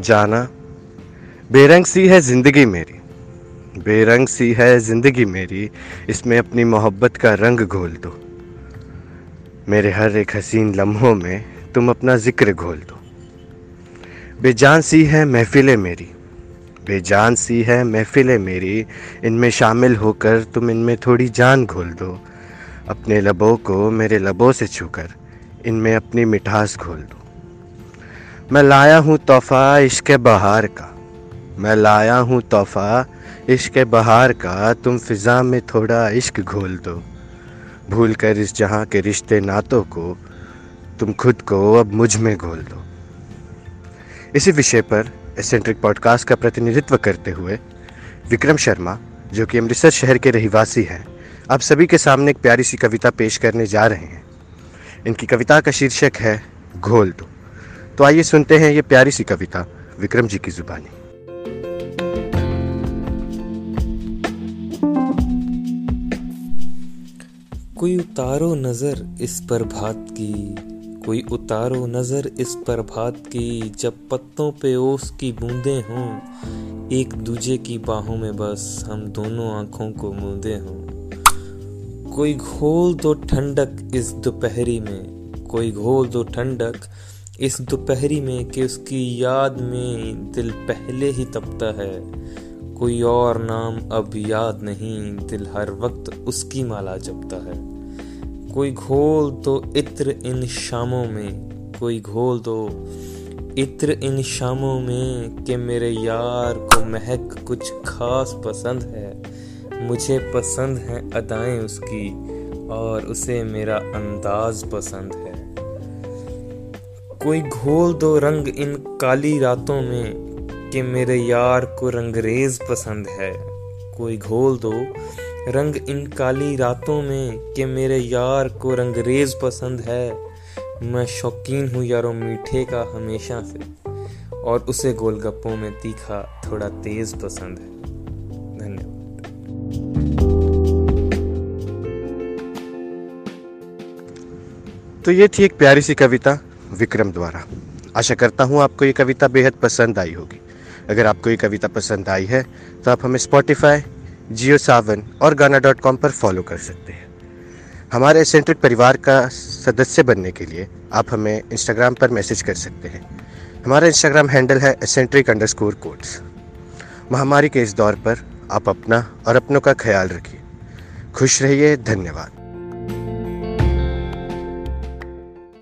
जाना। बेरंग सी है ज़िंदगी मेरी। बेरंग सी है ज़िंदगी मेरी। इसमें अपनी मोहब्बत का रंग घोल दो। मेरे हर एक हसीन लम्हों में तुम अपना ज़िक्र घोल दो। बेजान सी है महफिलें मेरी। बेजान सी है महफिलें मेरी। इनमें शामिल होकर तुम इनमें थोड़ी जान घोल दो। अपने लबों को मेरे लबों से छूकर इनमें अपनी मिठास घोल दो। मैं लाया हूँ तोहफ़ा इश्क बहार का। मैं लाया हूँ तोहफ़ा इश्क बहार का। तुम फ़िज़ा में थोड़ा इश्क घोल दो। भूल कर इस जहाँ के रिश्ते नातों को तुम खुद को अब मुझमें घोल दो। इसी विषय पर एसेंट्रिक पॉडकास्ट का प्रतिनिधित्व करते हुए विक्रम शर्मा, जो कि अमृतसर शहर के रहवासी हैं, आप सभी के सामने एक प्यारी सी कविता पेश करने जा रहे हैं। इनकी कविता का शीर्षक है, घोल दो। तो आइए सुनते हैं ये प्यारी सी कविता विक्रम जी की जुबानी। कोई उतारो नज़र इस प्रभात की, कोई उतारो नज़र इस प्रभात की, जब पत्तों पे ओस की बूंदे हों, एक दूजे की बाहों में बस हम दोनों आँखों को मूंदे हों। कोई घोल दो ठंडक इस दोपहरी में, कोई घोल दो ठंडक इस दोपहरी में कि उसकी याद में दिल पहले ही तपता है। कोई और नाम अब याद नहीं, दिल हर वक्त उसकी माला जपता है। कोई घोल तो इत्र इन शामों में, कोई घोल दो इत्र इन शामों में कि मेरे यार को महक कुछ खास पसंद है। मुझे पसंद है अदाएँ उसकी और उसे मेरा अंदाज पसंद है। कोई घोल दो रंग इन काली रातों में कि मेरे यार को रंगरेज पसंद है। कोई घोल दो रंग इन काली रातों में कि मेरे यार को रंगरेज पसंद है। मैं शौकीन हूँ यारो मीठे का हमेशा से, और उसे गोलगप्पों में तीखा थोड़ा तेज पसंद है। धन्यवाद। तो ये थी एक प्यारी सी कविता। विक्रम द्वारा। आशा करता हूँ आपको ये कविता बेहद पसंद आई होगी। अगर आपको ये कविता पसंद आई है तो आप हमें स्पॉटिफाई जियो सावन और गाना डॉट कॉम पर फॉलो कर सकते हैं। हमारे एसेंट्रिक परिवार का सदस्य बनने के लिए आप हमें इंस्टाग्राम पर मैसेज कर सकते हैं। हमारा इंस्टाग्राम हैंडल है एसेंट्रिक अंडर स्कोर कोड्स महामारी के इस दौर पर आप अपना और अपनों का ख्याल रखिए। खुश रहिए, धन्यवाद।